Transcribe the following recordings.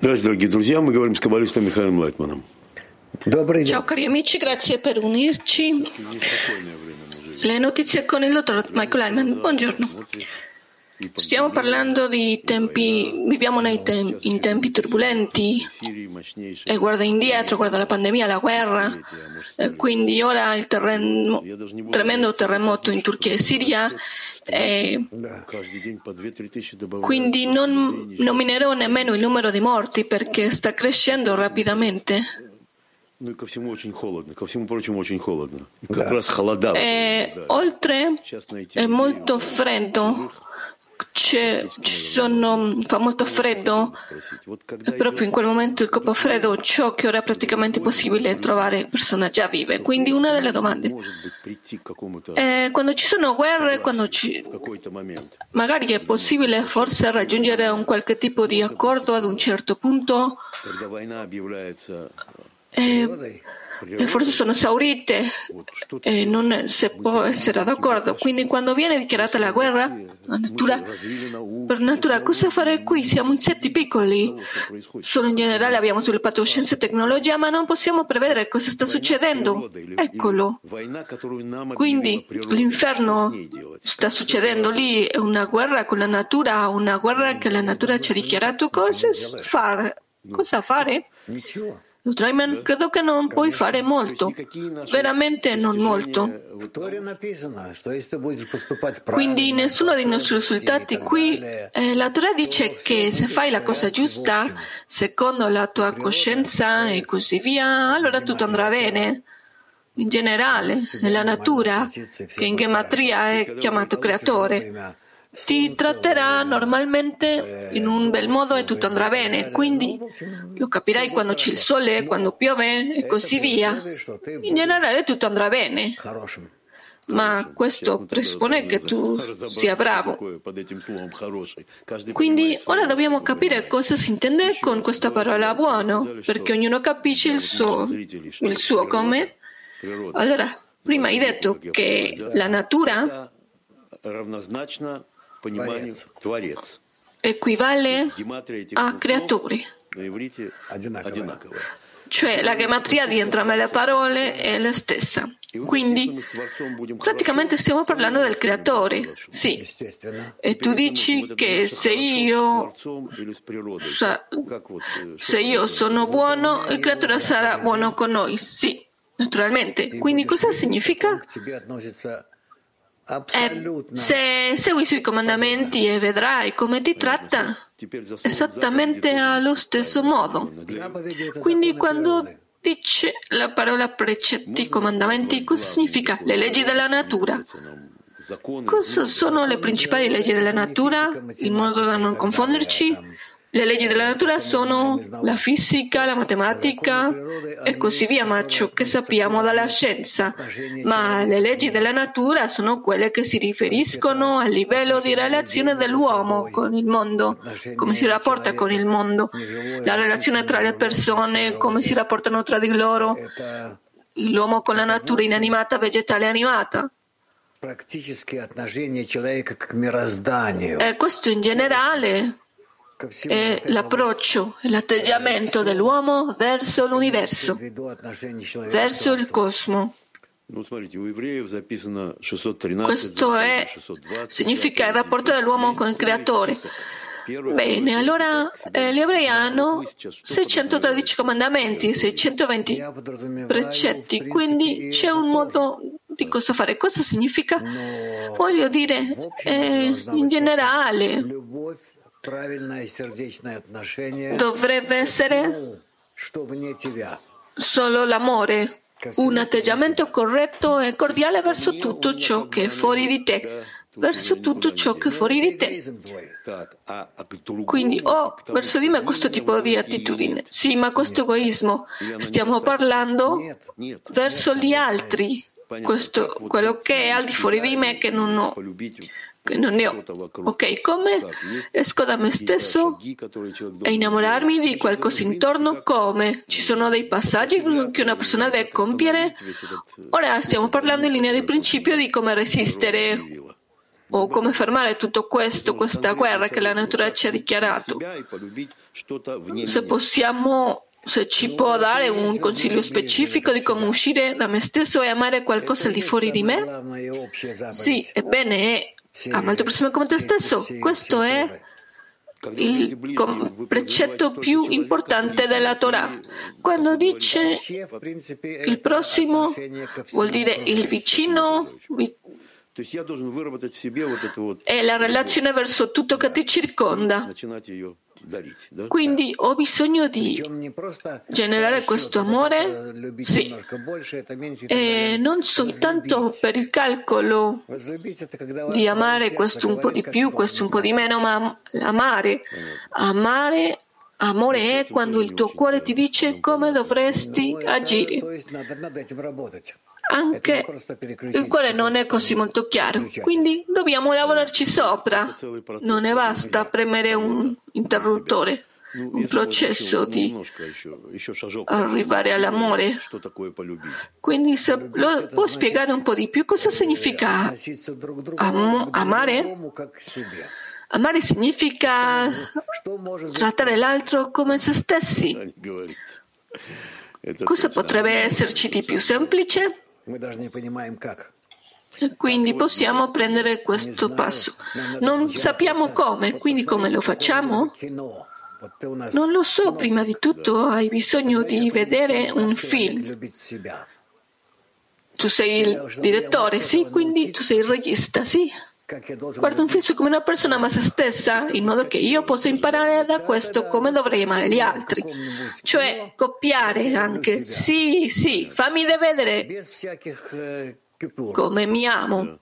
Здравствуйте, дорогие друзья. Мы говорим с каббалистом Михаилом Лайтманом. Ciao cari amici, grazie per unirci. Le notizie con il dottor Michael Hyman. Buongiorno. Stiamo parlando di tempi, viviamo te- in tempi turbolenti e guarda indietro, guarda la pandemia, la guerra, e quindi ora il terreno, tremendo terremoto in Turchia e Siria e quindi non nominerò nemmeno il numero di morti perché sta crescendo rapidamente. E oltre è molto freddo sono, fa molto freddo? Proprio in quel momento il corpo freddo ciò che ora è praticamente possibile trovare persone già vive. Quindi una delle domande è quando ci sono guerre quando ci, magari è possibile forse raggiungere un qualche tipo di accordo ad un certo punto? E, le forze sono esaurite e non si può essere d'accordo. Quindi quando viene dichiarata la guerra, la natura, per natura cosa fare qui? Siamo insetti piccoli. Solo in generale abbiamo sviluppato scienza e tecnologia, ma non possiamo prevedere cosa sta succedendo. Eccolo. Quindi l'inferno sta succedendo lì, è una guerra con la natura, una guerra che la natura ci ha dichiarato cosa fare. Cosa fare? Traiman, credo che non puoi fare molto, veramente non molto. Quindi nessuno dei nostri risultati qui, eh, la Torah dice che se fai la cosa giusta, secondo la tua coscienza e così via, allora tutto andrà bene. In generale, nella natura, che in gematria è chiamato creatore ti tratterà normalmente in un bel modo e tutto andrà bene, quindi lo capirai quando c'è il sole, quando piove e così via. In generale tutto andrà bene. Ma questo presuppone che tu sia bravo. Quindi ora dobbiamo capire cosa si intende con questa parola buono, perché ognuno capisce il suo, il suo come. Allora, prima hai detto che la natura equivale a creatori. Cioè la gematria di entrambe le parole è la stessa. Quindi praticamente stiamo parlando del creatore, sì. E tu dici che se io, se io sono buono, il creatore sarà buono con noi, sì, naturalmente. Quindi cosa significa? Eh, se segui i suoi comandamenti e vedrai come ti tratta esattamente allo stesso modo. Quindi quando dice la parola precetti, comandamenti, cosa significa? Le leggi della natura. Cosa sono le principali leggi della natura? In modo da non confonderci, le leggi della natura sono la fisica, la matematica e così via, ma ciò che sappiamo dalla scienza. Ma le leggi della natura sono quelle che si riferiscono al livello di relazione dell'uomo con il mondo, come si rapporta con il mondo, la relazione tra le persone, come si rapportano tra di loro, l'uomo con la natura inanimata, vegetale animata. E questo in generale è l'approccio e l'atteggiamento dell'uomo verso l'universo, verso il cosmo. Questo è, significa il rapporto dell'uomo con il creatore. Bene, allora eh, gli ebrei hanno 613 comandamenti, 620 precetti, quindi c'è un modo di cosa fare. Cosa significa? Voglio dire, eh, in generale, dovrebbe essere solo l'amore, un atteggiamento corretto e cordiale verso tutto ciò che è fuori di te, verso tutto ciò che è fuori di te. Quindi ho oh, verso di me questo tipo di attitudine. Sì, ma questo egoismo stiamo parlando verso gli altri, questo, quello che è al di fuori di me che non ho non ne ho. Ok, come esco da me stesso e innamorarmi di qualcosa intorno? Come? Ci sono dei passaggi che una persona deve compiere? Ora stiamo parlando in linea di principio di come resistere. o come fermare tutto questo, questa guerra che la natura ci ha dichiarato. Se possiamo, se ci può dare un consiglio specifico di come uscire da me stesso e amare qualcosa al di fuori di me? Sì, ebbene, ama il tuo prossimo come te stesso. Questo è il precetto più importante della Torah. Quando dice il prossimo, vuol dire il vicino, è la relazione verso tutto che ti circonda. Quindi ho bisogno di generare questo amore, sì, e non soltanto per il calcolo di amare questo un po' di più, questo un po' di meno, ma amare, amare Amore è quando il tuo cuore ti dice come dovresti agire anche il quale non è così molto chiaro. Quindi dobbiamo lavorarci sopra. Non ne basta premere un interruttore, un processo di arrivare all'amore. Quindi se lo può spiegare un po' di più cosa significa am- amare? Amare significa trattare l'altro come se stessi. Cosa potrebbe esserci di più semplice? Quindi possiamo prendere questo passo. Non sappiamo come, quindi come lo facciamo? Non lo so, prima di tutto hai bisogno di vedere un film. Tu sei il direttore, sì, quindi tu sei il regista, sì. Guarda un film su come una persona ama se stessa, in modo che io possa imparare da questo come dovrei amare gli altri. Cioè, copiare anche. Sì, sì, fammi vedere come mi amo.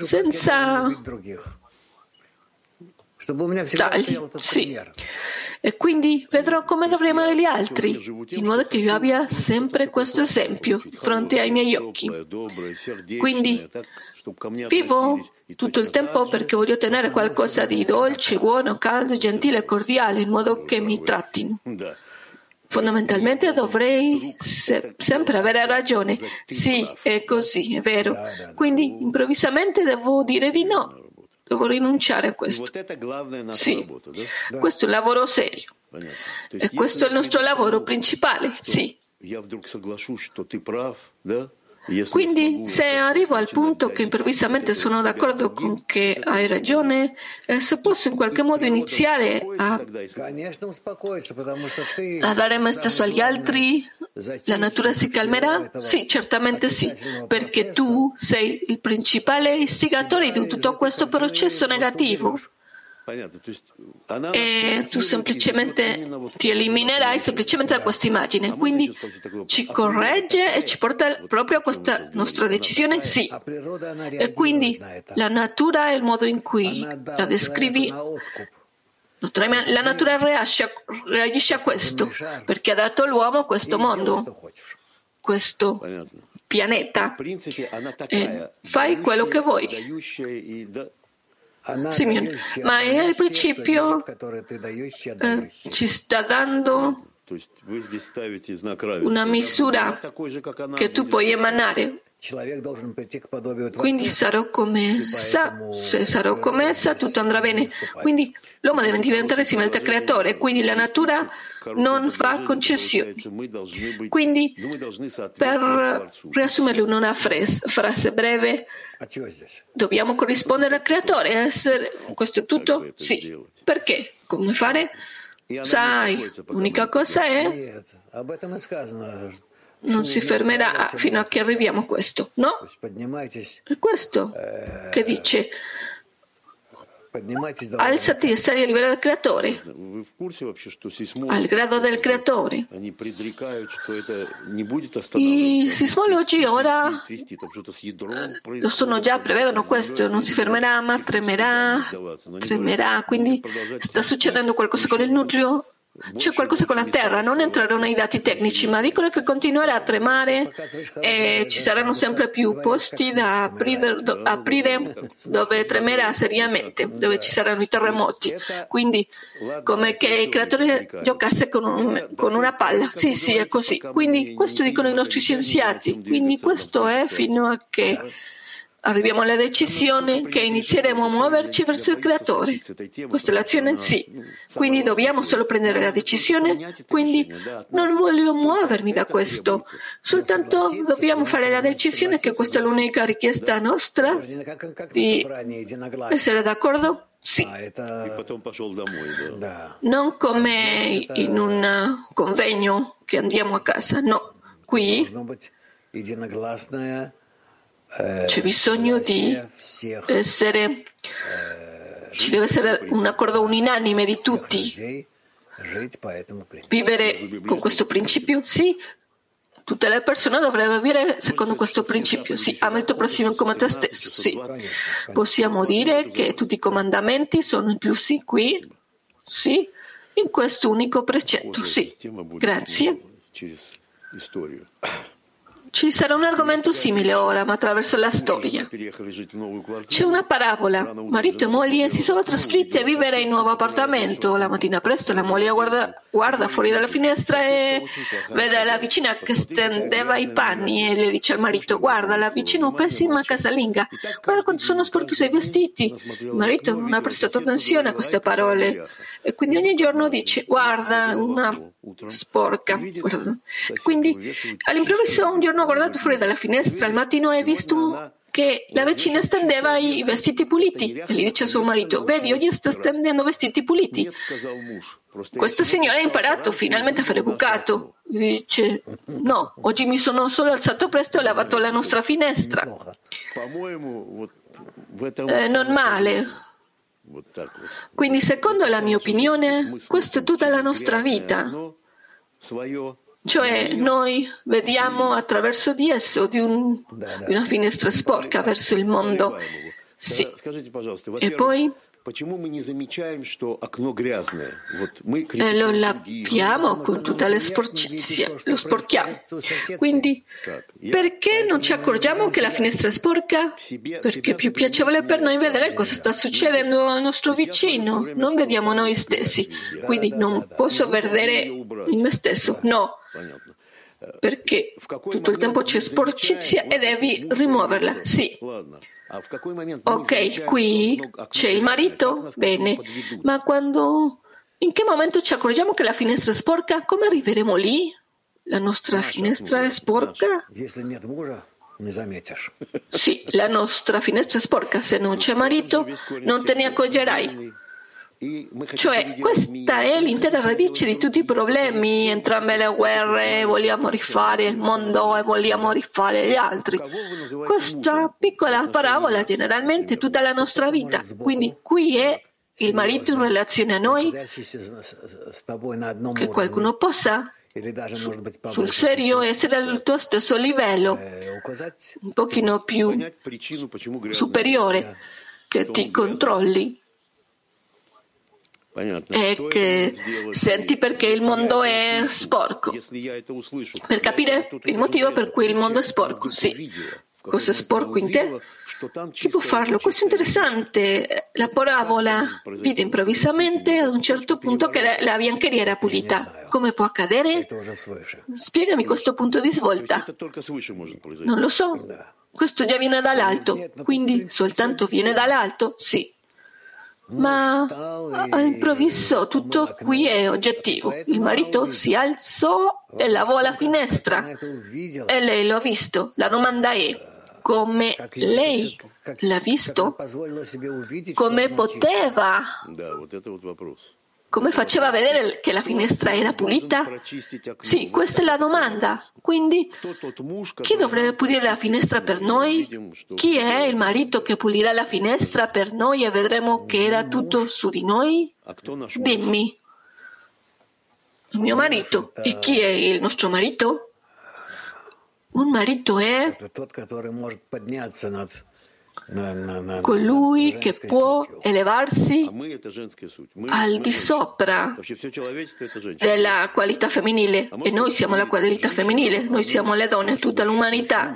Senza tagli. Sì. E quindi vedrò come amare gli altri, in modo che io abbia sempre questo esempio di fronte ai miei occhi. Quindi vivo tutto il tempo perché voglio ottenere qualcosa di dolce, buono, caldo, gentile e cordiale, in modo che mi trattino. Fondamentalmente dovrei se- sempre avere ragione. Sì, è così, è vero. Quindi improvvisamente devo dire di no devo rinunciare a questo. Sì, questo è il lavoro serio. E questo è il nostro lavoro principale, sì. Quindi se arrivo al punto che improvvisamente sono d'accordo con che hai ragione, eh, se posso in qualche modo iniziare a, a dare me stesso agli altri, la natura si calmerà? Sì, certamente sì, perché tu sei il principale istigatore di tutto questo processo negativo e tu semplicemente ti eliminerai semplicemente da questa immagine. Quindi ci corregge e ci porta proprio a questa nostra decisione? Sì. E quindi la natura è il modo in cui la descrivi. La natura reagisce a questo perché ha dato all'uomo questo mondo, questo pianeta. E fai quello che vuoi. Simeon, ma nel principio eh, ci sta dando una misura che tu puoi emanare. Quindi sarò come essa, se sarò come essa tutto andrà bene. Quindi l'uomo deve diventare simile al creatore, quindi la natura non fa concessioni. Quindi per riassumerlo in una frase breve, dobbiamo corrispondere al creatore. Essere... Questo è tutto? Sì. Perché? Come fare? Sai, l'unica cosa è non si fermerà fino a che arriviamo a questo, no? È questo che dice alzati e sali a livello del creatore, al grado del creatore. I sismologi ora lo sono già, prevedono questo, non si fermerà ma tremerà, tremerà, quindi sta succedendo qualcosa con il nucleo c'è qualcosa con la Terra, non entrerò nei dati tecnici, ma dicono che continuerà a tremare e ci saranno sempre più posti da aprire, aprire dove tremerà seriamente, dove ci saranno i terremoti. Quindi, come che il creatore giocasse con, un, con una palla. Sì, sì, è così. Quindi, questo dicono i nostri scienziati. Quindi, questo è fino a che arriviamo alla decisione che inizieremo a muoverci verso il Creatore. Questa è l'azione? Sì. Quindi dobbiamo solo prendere la decisione, quindi non voglio muovermi da questo, soltanto dobbiamo fare la decisione che questa è l'unica richiesta nostra di essere d'accordo? Sì. Non come in un convegno che andiamo a casa, no. Qui c'è bisogno di essere, ci deve essere un accordo unanime di tutti. Vivere con questo principio? Sì. Tutte le persone dovrebbero vivere secondo questo principio. Sì, ama il tuo prossimo come te stesso. Sì. Possiamo dire che tutti i comandamenti sono inclusi qui? Sì. In questo unico precetto. Sì. Grazie. Ci sarà un argomento simile ora, ma attraverso la storia. C'è una parabola. Marito e moglie si sono trasferiti a vivere in un nuovo appartamento. La mattina presto la moglie guarda, guarda fuori dalla finestra e vede la vicina che stendeva i panni e le dice al marito guarda la vicina è un pessima casalinga, guarda quanto sono sporchi i suoi vestiti. Il marito non ha prestato attenzione a queste parole e quindi ogni giorno dice guarda una sporca. Guarda. Quindi all'improvviso un giorno ha guardato fuori dalla finestra. Al mattino e ha visto che la vicina stendeva i vestiti puliti e gli dice a suo marito vedi oggi sta stendendo vestiti puliti. Questa signora ha imparato finalmente a fare bucato. Dice no oggi mi sono solo alzato presto e ho lavato la nostra finestra. Eh, non male quindi secondo la mia opinione questa è tutta la nostra vita cioè noi vediamo attraverso di esso di, un, di una finestra sporca verso il mondo. Sì. E poi? E lo laviamo con tutta la sporcizia, lo sporchiamo. Quindi, perché non ci accorgiamo che la finestra è sporca? Perché è più piacevole per noi vedere cosa sta succedendo al nostro vicino, non vediamo noi stessi. Quindi non posso vedere in me stesso, no, perché tutto il tempo c'è sporcizia e devi rimuoverla, sì. Ok, qui c'è il marito? Bene, ma quando... In che momento ci accorgiamo che la finestra è sporca? Come arriveremo lì? La nostra finestra è sporca? Sì, la nostra finestra è sporca. Se non c'è marito, non te ne accorgerai. Cioè, questa è l'intera radice di tutti i problemi, entrambe le guerre, vogliamo rifare il mondo e vogliamo rifare gli altri. Questa piccola parabola generalmente tutta la nostra vita. Quindi qui è il marito in relazione a noi, che qualcuno possa sul serio essere al tuo stesso livello, un pochino più superiore, che ti controlli e che senti perché il mondo è sporco. Per capire il motivo per cui il mondo è sporco, sì. Cosa è sporco in te? Chi può farlo? Questo è interessante. La parabola vide improvvisamente ad un certo punto che la, la biancheria era pulita. Come può accadere? Spiegami questo punto di svolta. Non lo so. Questo già viene dall'alto. Quindi soltanto viene dall'alto? Sì ma all'improvviso tutto qui è oggettivo. Il marito si alzò e lavò la finestra e lei l'ha visto. La domanda è come lei l'ha visto? Come poteva? Come faceva a vedere che la finestra era pulita? Sì, questa è la domanda. Quindi, chi dovrebbe pulire la finestra per noi? Chi è il marito che pulirà la finestra per noi e vedremo che era tutto su di noi? Dimmi. Il mio marito. E chi è il nostro marito? Un marito è colui che può elevarsi al di sopra della qualità femminile. E noi siamo la qualità femminile, noi siamo le donne, tutta l'umanità.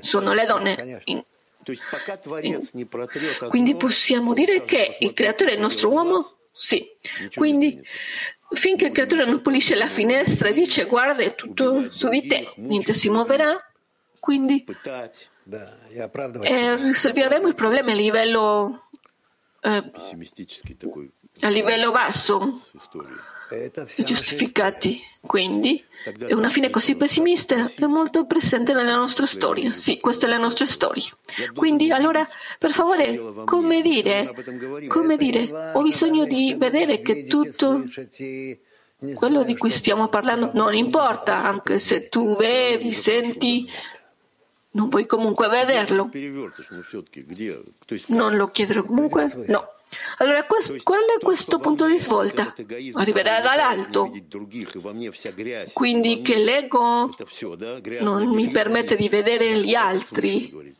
sono le donne. In, in, quindi possiamo dire che il creatore è il nostro uomo? Sì. Quindi finché il creatore non pulisce la finestra e dice guarda è tutto su di te, niente si muoverà, quindi e risolveremo il problema a livello, eh, a livello basso giustificati. Quindi è una fine così pessimista è molto presente nella nostra storia. Sì, questa è la nostra storia. Quindi allora, per favore, come dire, come dire, ho bisogno di vedere che tutto quello di cui stiamo parlando non importa, anche se tu vedi, senti, non puoi comunque vederlo. Non lo chiederò comunque? No. Allora, qual è questo punto di svolta? Arriverà dall'alto. Quindi che l'ego non mi permette di vedere gli altri.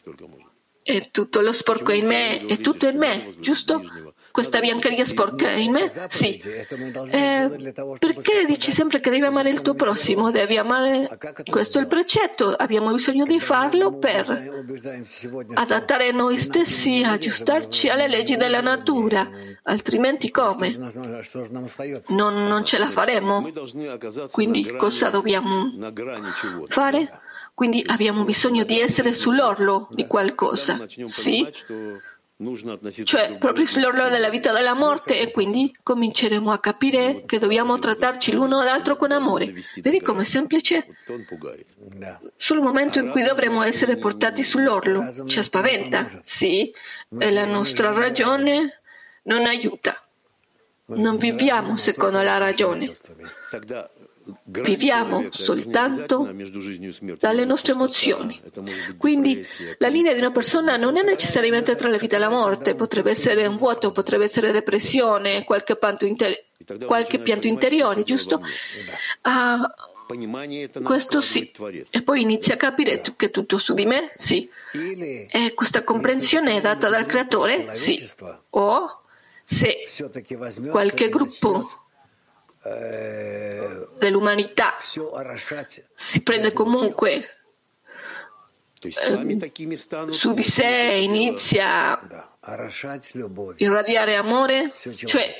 E tutto lo sporco è in me, è tutto in me, giusto? Questa biancheria sporca in me? Sì. Eh, perché dici sempre che devi amare il tuo prossimo? Devi amare. Questo è il precetto. Abbiamo bisogno di farlo per adattare noi stessi, aggiustarci alle leggi della natura. Altrimenti come? Non, non ce la faremo. Quindi cosa dobbiamo fare? Quindi abbiamo bisogno di essere sull'orlo di qualcosa. Sì? Cioè proprio sull'orlo della vita e della morte e quindi cominceremo a capire che dobbiamo trattarci l'uno l'altro con amore. Vedi com'è semplice? Sul momento in cui dovremo essere portati sull'orlo, ci spaventa, sì, e la nostra ragione non aiuta. Non viviamo secondo la ragione. Viviamo soltanto dalle nostre emozioni. Quindi la linea di una persona non è necessariamente tra la vita e la morte, potrebbe essere un vuoto, potrebbe essere depressione, qualche pianto, inter- qualche pianto interiore, giusto? Ah, questo sì. E poi inizia a capire che tutto su di me? Sì. E questa comprensione è data dal creatore? Sì. O se qualche gruppo dell'umanità. Si prende comunque eh, su di sé inizia a irradiare amore, cioè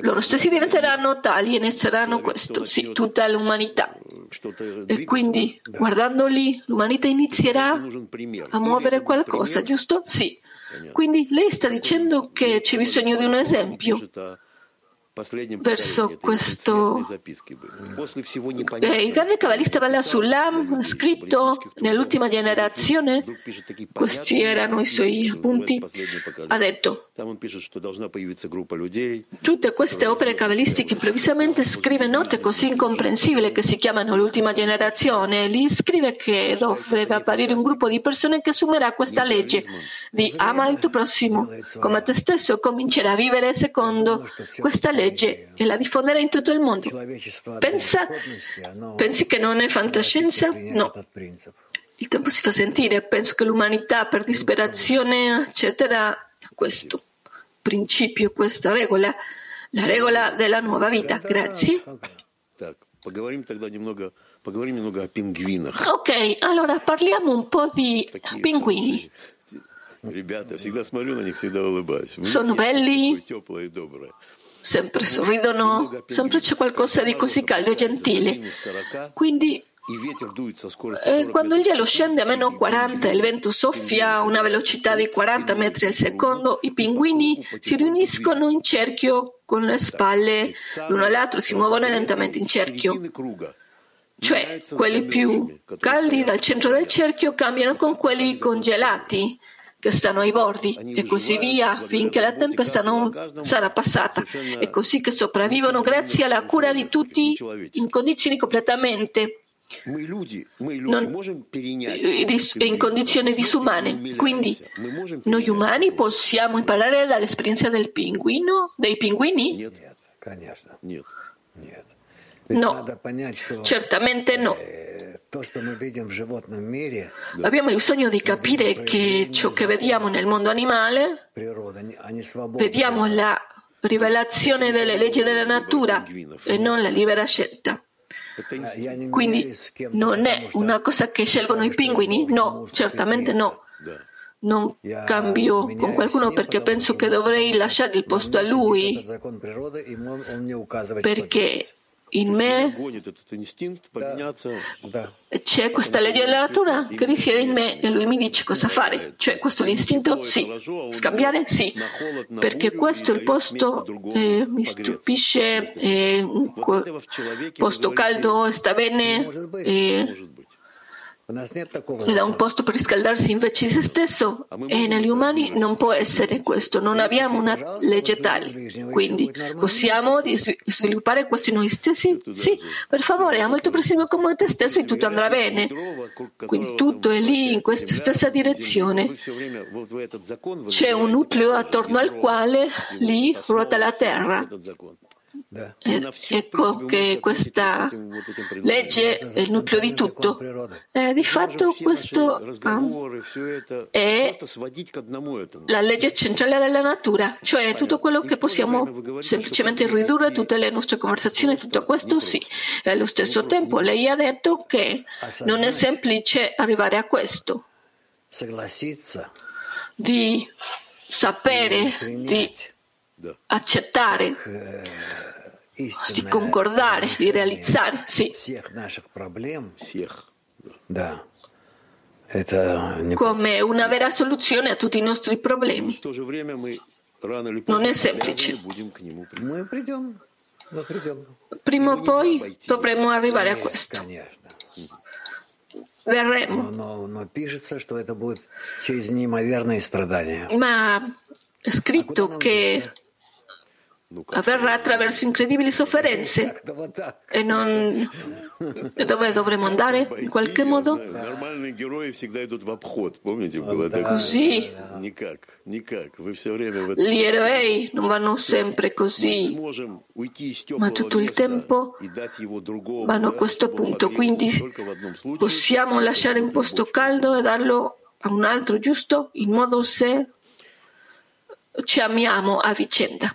loro stessi diventeranno tali e inizieranno questo, sì, tutta l'umanità. E quindi, guardandoli, l'umanità inizierà a muovere qualcosa, giusto? Sì. Quindi lei sta dicendo che c'è bisogno di un esempio verso questo. Eh, il grande cabalista Bala Sulam scritto nell'ultima generazione, questi erano i suoi appunti, ha detto tutte queste opere cabalistiche improvvisamente scrive note così incomprensibili che si chiamano l'ultima generazione, lì scrive che dovrebbe apparire un gruppo di persone che assumerà questa legge di ama il tuo prossimo come te stesso comincerà a vivere secondo questa legge legge e la diffonderà in tutto il mondo. Pensa, pensi che non è fantascienza? No. Il tempo si fa sentire. Penso che l'umanità, per disperazione, accetterà questo principio, questa regola, la regola della nuova vita. Grazie. Ok, allora parliamo un po' di pinguini. Sono belli, sempre sorridono, sempre c'è qualcosa di così caldo e gentile. Quindi eh, quando il gelo scende a meno 40 e il vento soffia a una velocità di 40 metri al secondo, i pinguini si riuniscono in cerchio con le spalle l'uno all'altro, si muovono lentamente in cerchio. Cioè, quelli più caldi dal centro del cerchio cambiano con quelli congelati che stanno ai bordi e così via finché la tempesta non sarà passata. e così che sopravvivono grazie alla cura di tutti in condizioni completamente non, in condizioni disumane. Quindi noi umani possiamo imparare dall'esperienza del pinguino, dei pinguini? No, certamente no. Abbiamo bisogno di capire che ciò che vediamo nel mondo animale, vediamo la rivelazione delle leggi della natura e non la libera scelta. Quindi non è una cosa che scelgono i pinguini? No, certamente no. Non cambio con qualcuno perché penso che dovrei lasciare il posto a lui, perché in me c'è questa legge della natura che risiede in me e lui mi dice cosa fare. Cioè questo è l'istinto? Sì. Scambiare? Sì. Perché questo è il posto, eh, mi stupisce, eh, posto caldo, sta bene. Eh, ed ha un posto per riscaldarsi invece di se stesso e negli umani non può essere questo, non abbiamo una legge tale. Quindi possiamo sviluppare questo in noi stessi? Sì, per favore, ama il tuo prossimo come te stesso e tutto andrà bene. Quindi tutto è lì in questa stessa direzione. C'è un nucleo attorno al quale lì ruota la terra. Eh, ecco che questa legge è il nucleo di tutto. Eh, di fatto questo ah, è la legge centrale della natura, cioè tutto quello che possiamo semplicemente ridurre, tutte le nostre conversazioni, tutto questo sì. E allo stesso tempo lei ha detto che non è semplice arrivare a questo, di sapere, di accettare di concordare, di realizzare, sì. Come una vera soluzione a tutti i nostri problemi. Non è semplice. Prima o poi dovremo arrivare a questo. Verremo. Ma è scritto che avverrà attraverso incredibili sofferenze. E non e dove dovremo andare in qualche modo? così. Gli eroi non vanno sempre così. ma tutto il tempo vanno a questo punto quindi possiamo lasciare un posto caldo e darlo a un altro giusto? In modo se ci amiamo a vicenda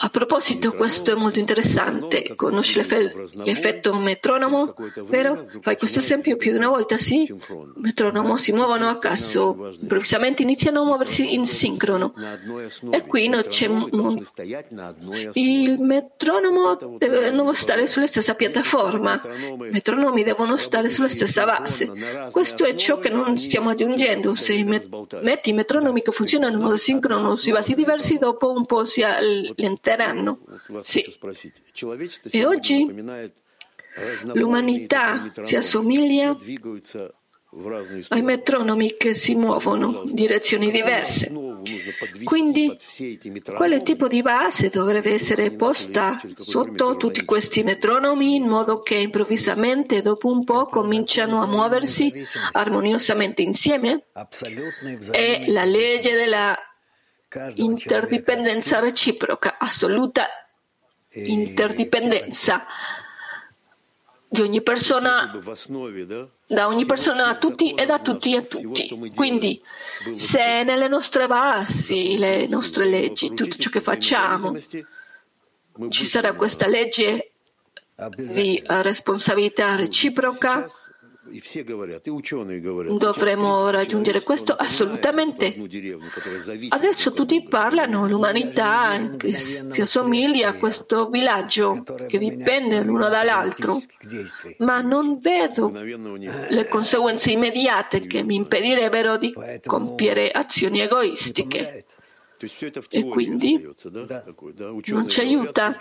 A proposito, questo è molto interessante. Conosci l'effetto metronomo? Vero? Fai questo esempio più di una volta, sì? Metronomo si muovono a caso, improvvisamente iniziano a muoversi in sincrono. E qui non c'è. Il metronomo devono stare sulla stessa piattaforma. I metronomi devono stare sulla stessa base. Questo è ciò che non stiamo aggiungendo. Se metti i metronomi che funzionano in modo sincrono su basi diversi, dopo un po' si allentano diventeranno. Sì. E oggi l'umanità si assomiglia ai metronomi che si muovono in direzioni diverse. Quindi, quale tipo di base dovrebbe essere posta sotto tutti questi metronomi in modo che improvvisamente, dopo un po', cominciano a muoversi armoniosamente insieme? È la legge della interdipendenza reciproca, assoluta interdipendenza di ogni persona, da ogni persona a tutti e da tutti a tutti. Quindi, se nelle nostre basi, le nostre leggi, tutto ciò che facciamo, ci sarà questa legge di responsabilità reciproca, Dovremmo raggiungere questo assolutamente. Adesso tutti parlano, l'umanità che si assomiglia a questo villaggio che dipende l'uno dall'altro, ma non vedo le conseguenze immediate che mi impedirebbero di compiere azioni egoistiche. E quindi non ci aiuta.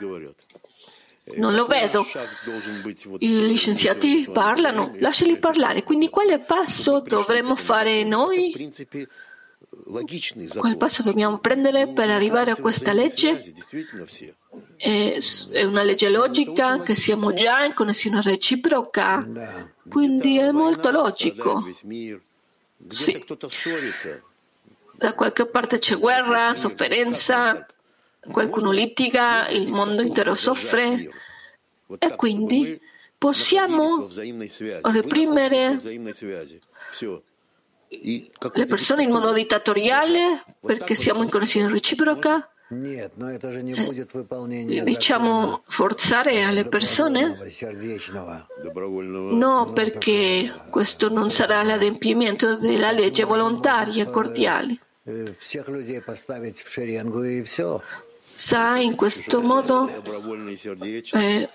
Non lo vedo. I scienziati parlano, lasciali parlare. Quindi quale passo dovremmo fare noi? Quale passo dobbiamo prendere per arrivare a questa legge? È una legge logica che siamo già in connessione reciproca, quindi è molto logico. Sì. Da qualche parte c'è guerra, sofferenza, qualcuno litiga, il mondo intero soffre. E quindi possiamo reprimere le persone in modo dittatoriale perché siamo in connessione reciproca? Diciamo forzare alle persone? No, perché questo non sarà l'adempimento della legge volontaria cordiale. Sa, in questo modo eh,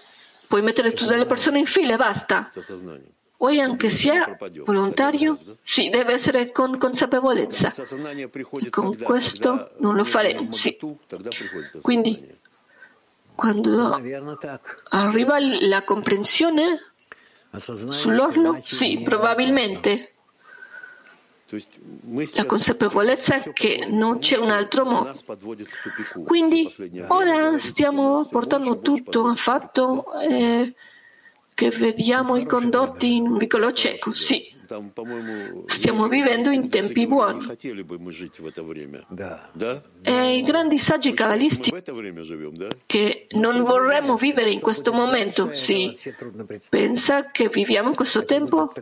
puoi mettere tutte le persone in fila e basta. Vuoi anche sia volontario? Sì, deve essere con consapevolezza. E con questo non lo faremo. Sì. Quindi, quando arriva la comprensione sull'orlo, sì, probabilmente. La consapevolezza che non c'è un altro modo. Quindi ora stiamo portando tutto a fatto. Eh, che vediamo i condotti in un vicolo cieco. Sì, stiamo vivendo in tempi buoni. E i grandi saggi cabalisti che non vorremmo vivere in questo momento, sì, pensa che viviamo in questo tempo?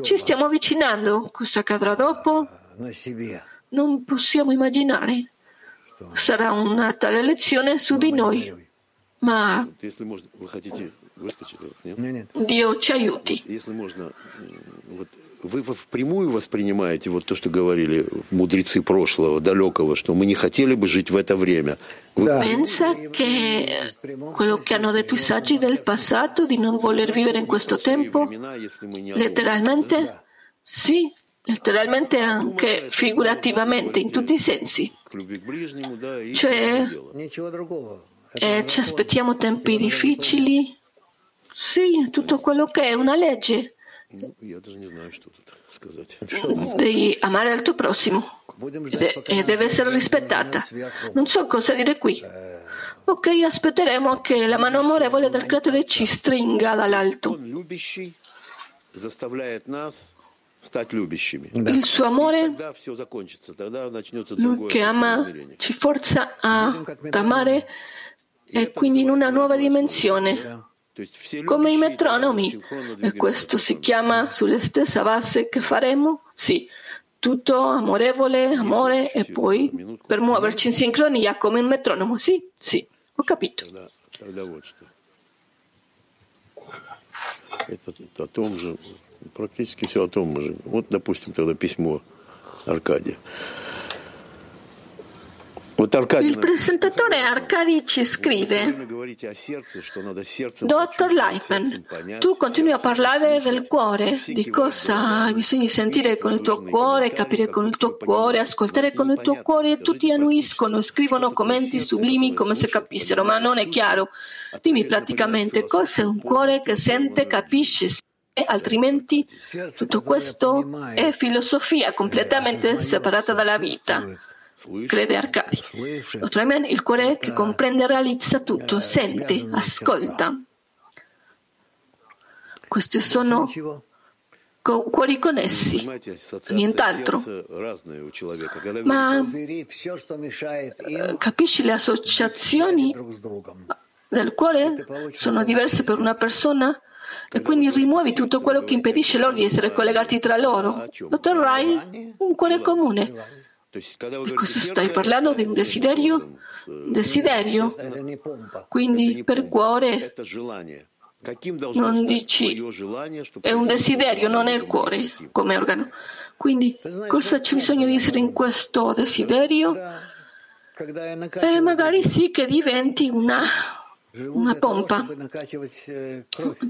Ci stiamo avvicinando. Cosa accadrà dopo? Non possiamo immaginare. Sarà una tale lezione su di noi. Ma Dio ci aiuti. Вы впрямую воспринимаете вот то, что говорили мудрецы прошлого, далекого, что мы не хотели бы жить в это время. Pensa che quello che hanno detto i saggi del passato di non voler vivere in questo tempo, letteralmente, sì, letteralmente anche figurativamente, in tutti i sensi. Cioè, eh, ci aspettiamo tempi difficili, sì, tutto quello che è una legge. Devi amare il tuo prossimo. E deve essere rispettata. Non so cosa dire qui. Ok, aspetteremo che la mano amorevole del creatore ci stringa dall'alto. Il suo amore, lui che ama, ci forza ad amare e quindi in una nuova dimensione come i metronomi. E questo si chiama sulla stessa base che faremo? Sì, tutto amorevole, amore e poi per muoverci in sincronia come un metronomo. Sì, sì, ho capito. Это о том же, практически все о том же. Вот, допустим, тогда письмо Аркадия. Il presentatore Arcadi ci scrive, Dottor Leitman, tu continui a parlare del cuore, di cosa di sentire con il tuo cuore, capire con il tuo cuore, ascoltare con il tuo cuore e tutti annuiscono, scrivono commenti sublimi come se capissero, ma non è chiaro. Dimmi praticamente cos'è un cuore che sente, capisce, altrimenti tutto questo è filosofia completamente separata dalla vita crede Arcadi. Otraimen, il cuore che comprende e realizza tutto, sente, ascolta. Questi sono cuori connessi, nient'altro. Ma capisci le associazioni del cuore sono diverse per una persona? E quindi rimuovi tutto quello che impedisce loro di essere collegati tra loro. Otterrai un cuore comune cosa stai parlando di un desiderio? Desiderio. Quindi per cuore non dici è un desiderio, non è il cuore come organo. Quindi cosa c'è bisogno di essere in questo desiderio? E magari sì che diventi una, una pompa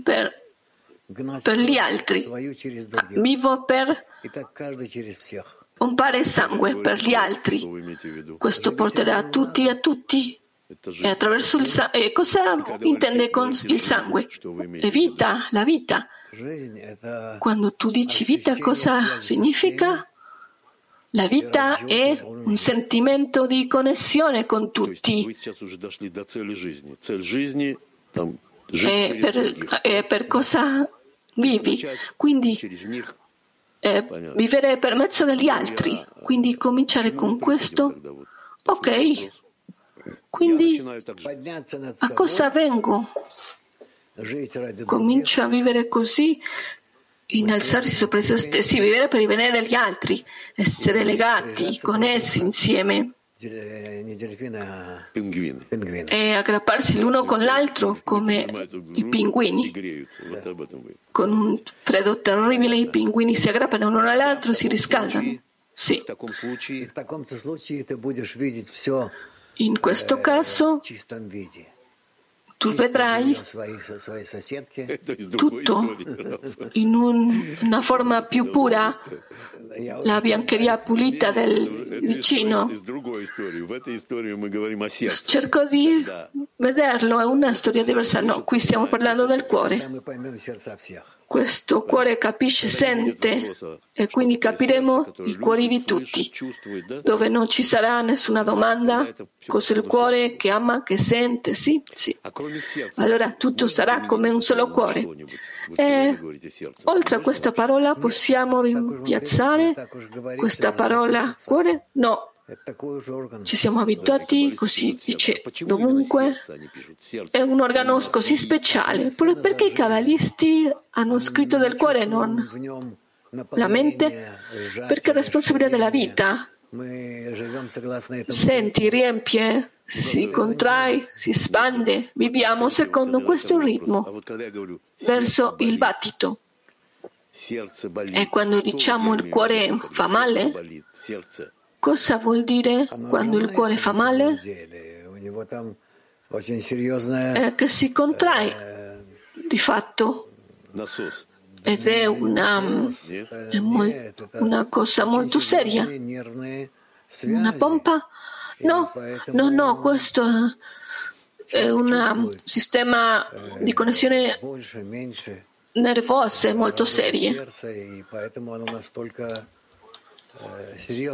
per, per gli altri. Vivo per pompare sangue per gli altri. Questo porterà a tutti e a tutti. E attraverso il sangue. cosa intende con il sangue? È vita, la vita. Quando tu dici vita, cosa significa? La vita è un sentimento di connessione con tutti. E per, e per cosa vivi? Quindi eh, vivere per mezzo degli altri. Quindi cominciare con questo. Ok, quindi a cosa vengo? Comincio a vivere così, innalzarsi sopra se stessi, vivere per il bene degli altri, essere legati, connessi insieme. E aggrapparsi l'uno con l'altro come i pinguini. Con un freddo terribile i pinguini si aggrappano l'uno all'altro e si riscaldano. Sì. In questo caso tu vedrai tutto in un, una forma più pura, la biancheria pulita del vicino. Cerco di vederlo, è una storia diversa. No, qui stiamo parlando del cuore. Questo cuore capisce, sente e quindi capiremo i cuori di tutti, dove non ci sarà nessuna domanda, cos'è il cuore che ama, che sente, sì, sì. Allora tutto sarà come un solo cuore. E oltre a questa parola possiamo rimpiazzare questa parola cuore? No, ci siamo abituati, così dice dovunque, è un organo così speciale. Perché i cabalisti hanno scritto del cuore e non la mente? Perché è responsabilità della vita. Senti, riempie, si contrae, si espande. Viviamo secondo questo ritmo, verso il battito. E quando diciamo il cuore fa male, Cosa vuol dire quando il cuore fa male? È che si contrae di fatto ed è una, è una cosa molto seria. Una pompa? No, no, no, questo è un sistema di connessione nervose molto serie.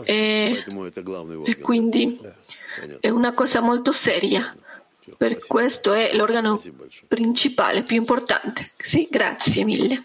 E, e quindi è una cosa molto seria. Per questo è l'organo principale, più importante. Sì, grazie mille.